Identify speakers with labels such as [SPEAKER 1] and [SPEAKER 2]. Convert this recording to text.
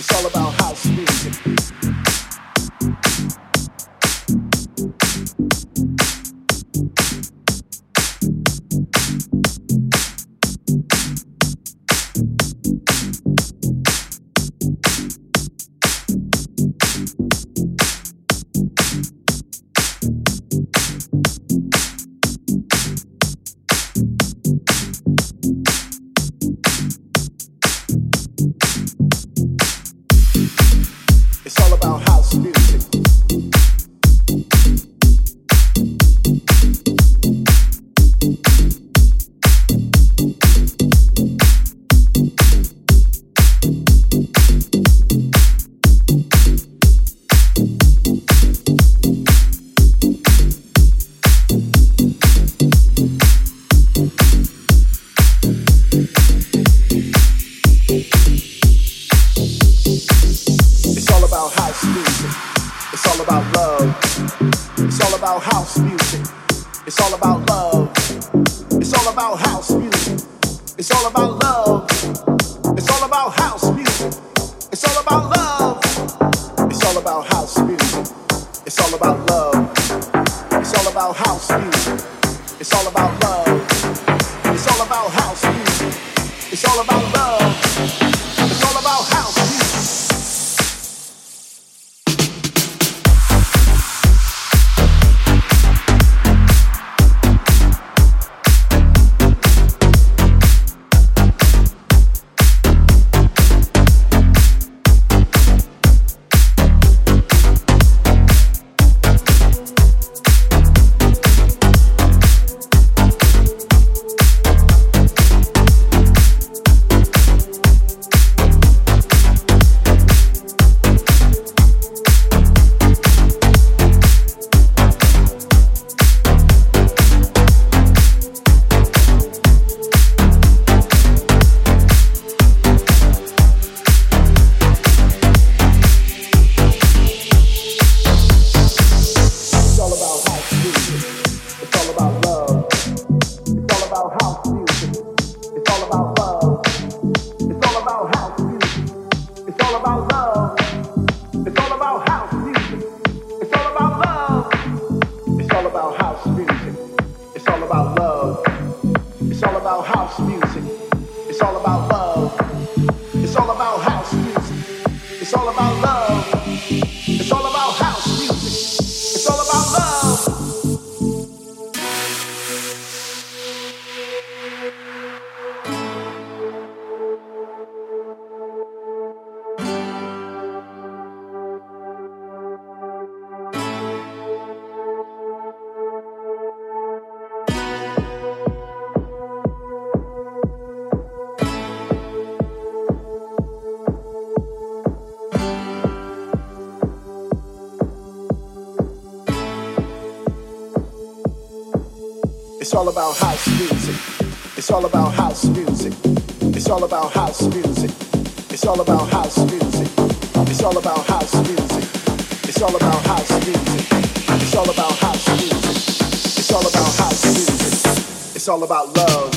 [SPEAKER 1] It's all about house music. house music. about house music. It's all about love. It's all about house music. It's all about love. about love. All about house music. It's all about house music. It's all about house music. It's all about house music. It's all about house music. It's all about house music. It's all about house music. It's all about house music. It's all about love.